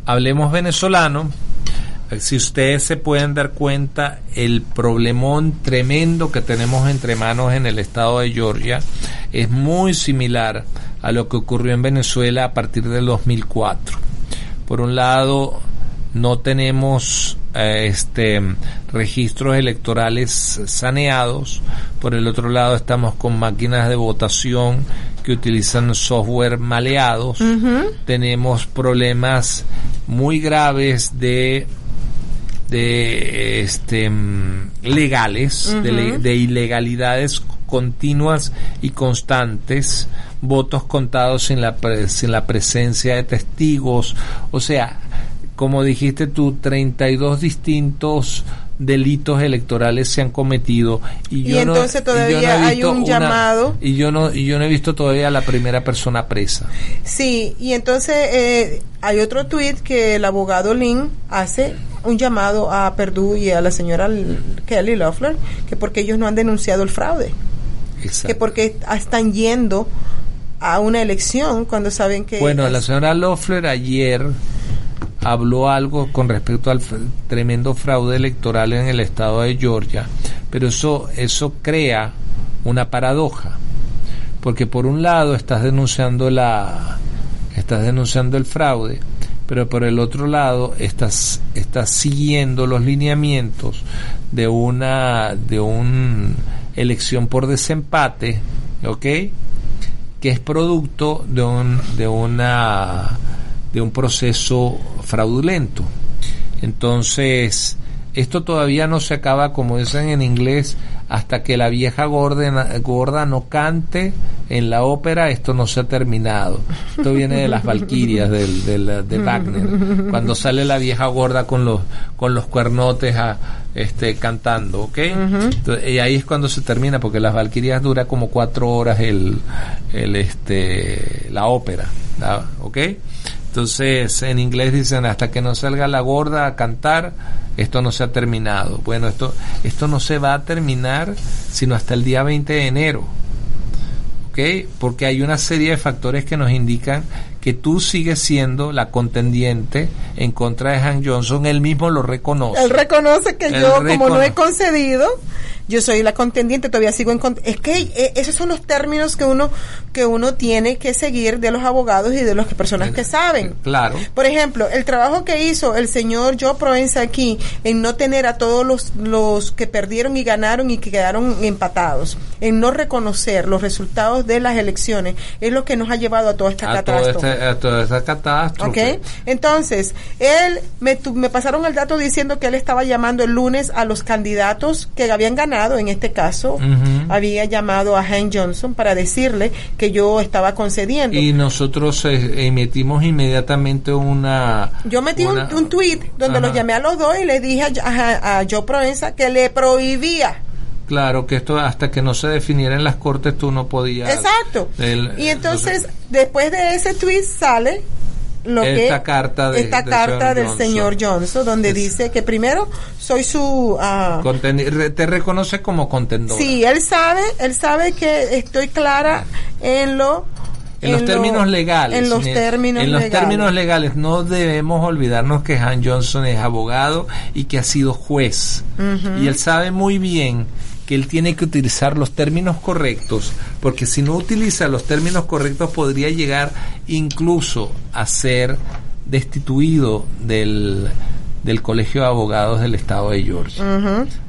Hablemos Venezolano. Si ustedes se pueden dar cuenta, el problemón tremendo que tenemos entre manos en el estado de Georgia es muy similar a lo que ocurrió en Venezuela a partir del 2004. Por un lado, no tenemos eh, este registros electorales saneados. Por el otro lado, estamos con máquinas de votación que utilizan software maleados. Tenemos problemas muy graves de de este mm, legales, de, de ilegalidades continuas y constantes, votos contados sin la, pre- sin la presencia de testigos, o sea, como dijiste tú, 32 distintos delitos electorales se han cometido y, Y yo no- entonces y yo no he todavía hay visto un una- llamado. y yo no y yo no he visto todavía a la primera persona presa Sí, y entonces eh, hay otro tweet que el abogado Lynn hace un llamado a Perdue y a la señora Kelly Loeffler que porque ellos no han denunciado el fraude, que Exacto. porque están yendo a una elección cuando saben que... Bueno, la señora Loeffler ayer habló algo con respecto al tremendo fraude electoral en el estado de Georgia, pero eso, eso crea una paradoja, porque por un lado estás denunciando la estás denunciando el fraude, pero por el otro lado estás, estás siguiendo los lineamientos de una de un elección por desempate, ¿ok? Que es producto de un de una de un proceso fraudulento. Entonces, esto todavía no se acaba, como dicen en inglés, hasta que la vieja gorda, gorda no cante en la ópera, esto no se ha terminado. Esto viene de las Valquirias del, del, de Wagner, cuando sale la vieja gorda con los, con los cuernotes a, este, cantando, ¿ok? y ahí es cuando se termina, porque las Valquirias dura como cuatro horas el, el este, la ópera, ¿ok? Entonces, en inglés dicen, hasta que no salga la gorda a cantar, esto no se ha terminado. Bueno, esto, esto no se va a terminar sino hasta el día 20 de enero. ¿Ok? Porque hay una serie de factores que nos indican que tú sigues siendo la contendiente en contra de Han Johnson. Él mismo lo reconoce. Él reconoce que yo, como no he concedido, yo soy la contendiente, todavía sigo en es que eh, esos son los términos que uno que uno tiene que seguir de los abogados y de las personas que saben. Claro. Por ejemplo, el trabajo que hizo el señor Joe Proenza aquí en no tener a todos los los que perdieron y ganaron y que quedaron empatados, en no reconocer los resultados de las elecciones, es lo que nos ha llevado a toda esta catástrofe. Este, a toda esta catástrofe. ¿Ok? Entonces, él me, me pasaron el dato diciendo que él estaba llamando el lunes a los candidatos que habían ganado en este caso, había llamado a Hank Johnson para decirle que yo estaba concediendo. Y nosotros eh, emitimos inmediatamente una... Yo metí un, un, tweet donde los llamé a los dos y le dije a, a, Joe Proenza que le prohibía Claro, que esto hasta que no se definiera en las cortes tú no podías. Exacto. y entonces, después de ese tweet sale lo esta que carta de, esta carta del señor Johnson donde dice que primero soy su ah, te reconoce como contendor sí él sabe él sabe que estoy clara en lo en, los términos legales en los términos en los términos legales no debemos olvidarnos que Han Johnson es abogado y que ha sido juez. Y él sabe muy bien que él tiene que utilizar los términos correctos, porque si no utiliza los términos correctos podría llegar incluso a ser destituido del, del Colegio de Abogados del Estado de Georgia.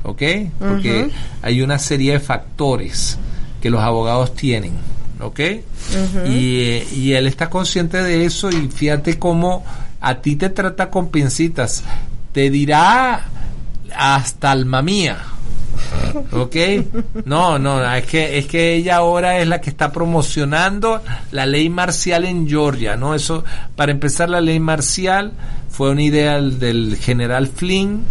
¿Ok? Porque hay una serie de factores que los abogados tienen. ¿Ok? y, y él está consciente de eso y fíjate cómo a ti te trata con pincitas. Te dirá hasta alma mía ¿Ok? No, no, es que, es que ella ahora es la que está promocionando la ley marcial en Georgia, ¿no? Eso, para empezar, la ley marcial fue una idea del general Flynn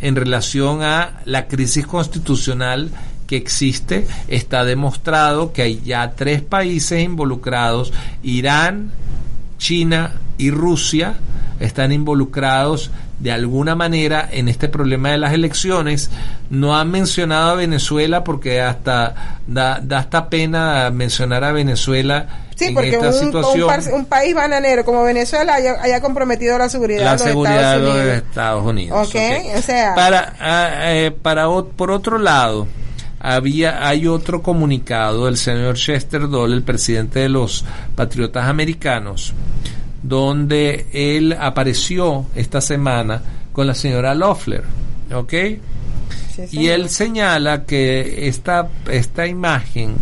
en relación a la crisis constitucional que existe. Está demostrado que hay ya tres países involucrados, Irán, China y Rusia, están involucrados de alguna manera en este problema de las elecciones. No han mencionado a Venezuela porque hasta da, da hasta pena mencionar a Venezuela. Sí, porque esta un, situación. Un, país bananero como Venezuela haya, comprometido la seguridad, la de, los seguridad de los Estados Unidos. Okay, O sea. Para, ah, eh, para, por otro lado, había hay otro comunicado del señor Chester Dole, el presidente de los Patriotas Americanos, donde él apareció esta semana con la señora Loeffler, ¿ok? y él señala que esta, esta imagen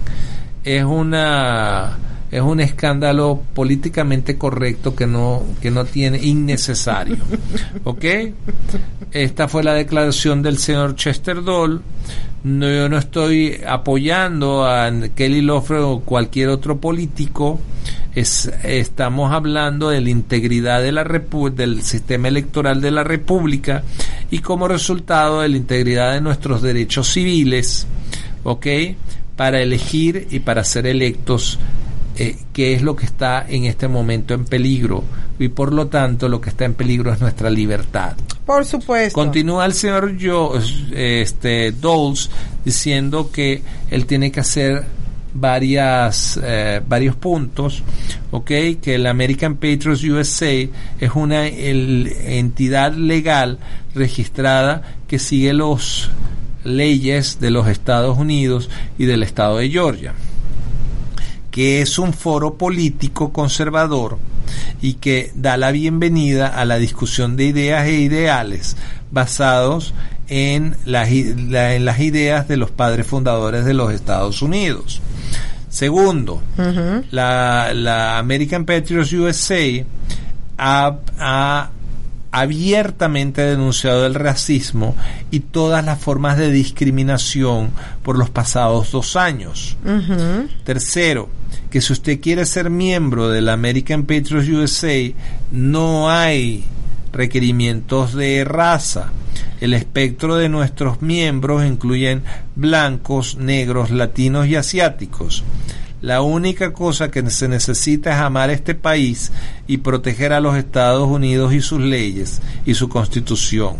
es una es un escándalo políticamente correcto que no que no tiene innecesario ¿ok? esta fue la declaración del señor Chester Dole no, yo no estoy apoyando a Kelly Loeffler o cualquier otro político. Es, estamos hablando de la integridad de la del sistema electoral de la República y como resultado de la integridad de nuestros derechos civiles, ¿ok? Para elegir y para ser electos eh, qué es lo que está en este momento en peligro y por lo tanto lo que está en peligro es nuestra libertad. Por supuesto. Continúa el señor este, Doles diciendo que él tiene que hacer varias, eh, varios puntos, ¿ok? Que el American Patriots USA es una entidad legal registrada que sigue los leyes de los Estados Unidos y del estado de Georgia que es un foro político conservador y que da la bienvenida a la discusión de ideas e ideales basados en las, en las ideas de los padres fundadores de los Estados Unidos. Segundo, la, la, American Patriots USA ha, ha abiertamente denunciado el racismo y todas las formas de discriminación por los pasados dos años. Tercero, que si usted quiere ser miembro del American Patriots USA, no hay requerimientos de raza. El espectro de nuestros miembros incluyen blancos, negros, latinos y asiáticos. La única cosa que se necesita es amar este país y proteger a los Estados Unidos y sus leyes y su constitución.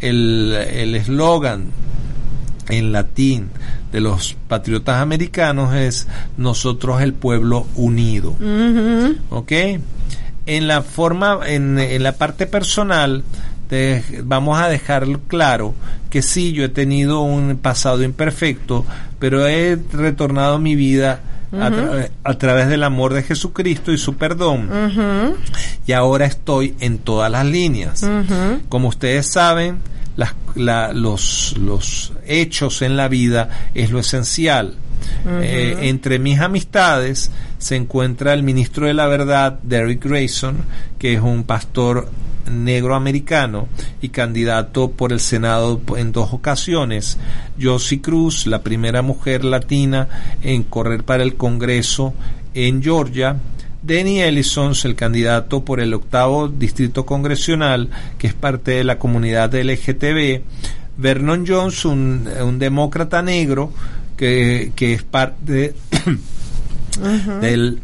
El eslogan en latín de los patriotas americanos es nosotros el pueblo unido. ¿Ok? En la forma, en, en la parte personal, vamos a dejar claro que sí, yo he tenido un pasado imperfecto, pero he retornado a mi vida a, través del amor de Jesucristo y su perdón. Y ahora estoy en todas las líneas. Como ustedes saben, los, los hechos en la vida es lo esencial. Eh, entre mis amistades se encuentra el ministro de la verdad, Derrick Grayson, que es un pastor negro americano y candidato por el Senado en dos ocasiones. Josie Cruz, la primera mujer latina en correr para el Congreso en Georgia. Denny Ellison, el candidato por el octavo distrito congresional, que es parte de la comunidad LGTB. Vernon Jones, un, demócrata negro que, que es parte del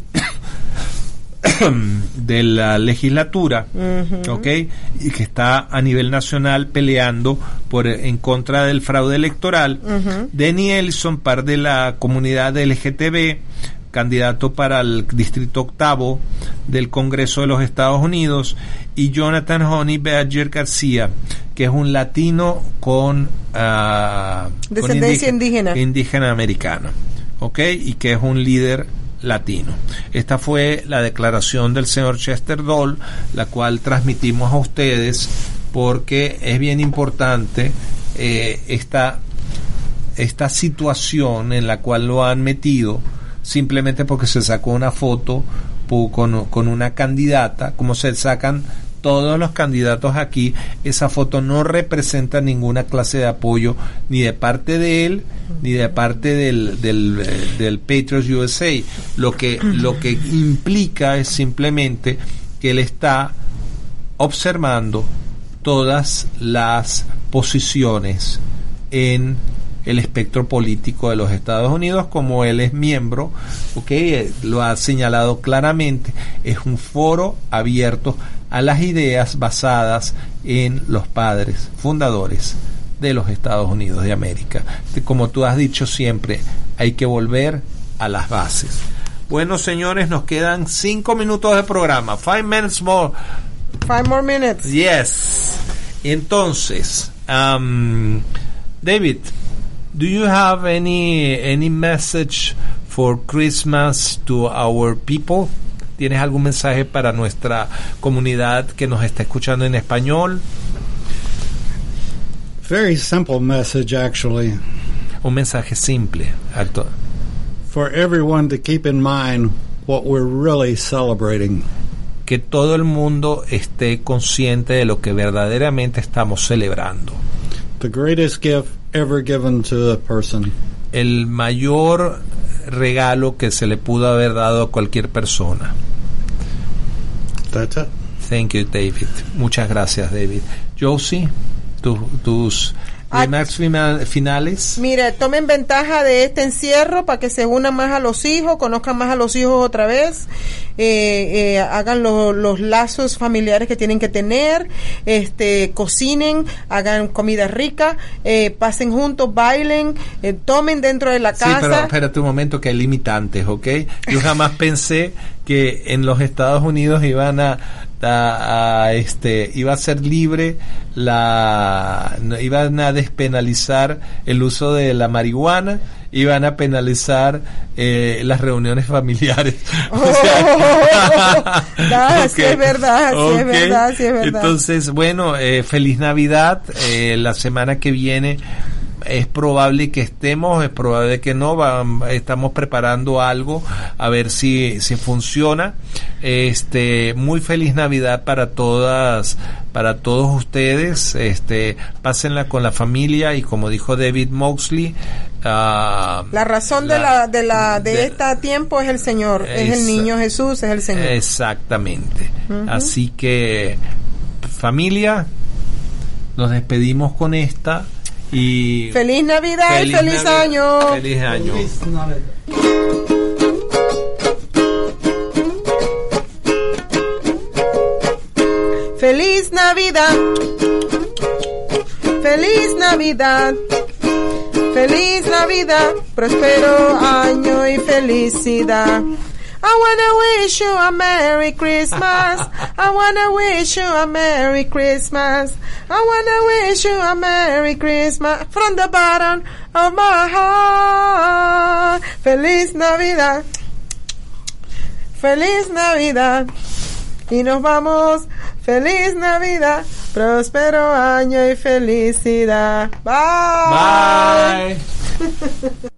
de la legislatura, Y que está a nivel nacional peleando por en contra del fraude electoral. Denny Ellison, par de la comunidad LGTB, candidato para el distrito octavo del Congreso de los Estados Unidos, y Jonathan Honey Badger García, que es un latino con uh, descendencia indígena, indígena americano, ¿ok? Y que es un líder latino. Esta fue la declaración del señor Chester Doll, la cual transmitimos a ustedes porque es bien importante eh, esta, esta situación en la cual lo han metido simplemente porque se sacó una foto con, con una candidata, como se sacan todos los candidatos aquí, esa foto no representa ninguna clase de apoyo ni de parte de él ni de parte del, del, del Patriots USA. Lo que, lo que implica es simplemente que él está observando todas las posiciones en el espectro político de los Estados Unidos, como él es miembro, okay, lo ha señalado claramente, es un foro abierto a las ideas basadas en los padres fundadores de los Estados Unidos de América. Como tú has dicho siempre, hay que volver a las bases. Bueno, señores, nos quedan cinco minutos de programa. Five minutes more. Five more minutes. Yes. Entonces, um, David, do you have any any message for Christmas to our people? ¿Tienes algún mensaje para nuestra comunidad que nos está escuchando en español? Very simple message, actually. Un mensaje simple. Alto. For everyone to keep in mind what we're really celebrating. Que todo el mundo esté consciente de lo que verdaderamente estamos celebrando. The greatest gift ever given to a person. El mayor regalo que se le pudo haber dado a cualquier persona. That's it. Thank you, David. Muchas gracias, David. Josie, tus Ah, remarks fina- finales. Mire, tomen ventaja de este encierro para que se unan más a los hijos, conozcan más a los hijos otra vez, eh, eh, hagan lo- los lazos familiares que tienen que tener, este, cocinen, hagan comida rica, eh, pasen juntos, bailen, eh, tomen dentro de la Sí, pero casa. espérate un momento que hay limitantes, ¿ok? Yo jamás pensé que en los Estados Unidos iban a, a- a, este iba a ser libre la no, iban a despenalizar el uso de la marihuana iban a penalizar eh, las reuniones familiares O sea, Ah, sí es verdad, sí es verdad, sí es verdad. entonces bueno eh, feliz navidad eh, la semana que viene es probable que estemos, es probable que no, va- estamos preparando algo a ver si, si funciona. Este, muy feliz Navidad para todas, para todos ustedes. Este, pásenla con la familia y como dijo David Moxley, ah, La razón de la de la de, de- este tiempo es el Señor, es el niño Jesús, es el Señor. Exactamente. Así que familia, nos despedimos con esta y Feliz Navidad y feliz Navidad. año. Feliz año. Feliz Navidad. Feliz Navidad. Feliz Navidad. Prospero año y felicidad. I wanna wish you a Merry Christmas. I wanna wish you a Merry Christmas. I wanna wish you a Merry Christmas from the bottom of my heart. Feliz Navidad. Feliz Navidad. Y nos vamos. Feliz Navidad. Próspero año y felicidad. Bye. Bye.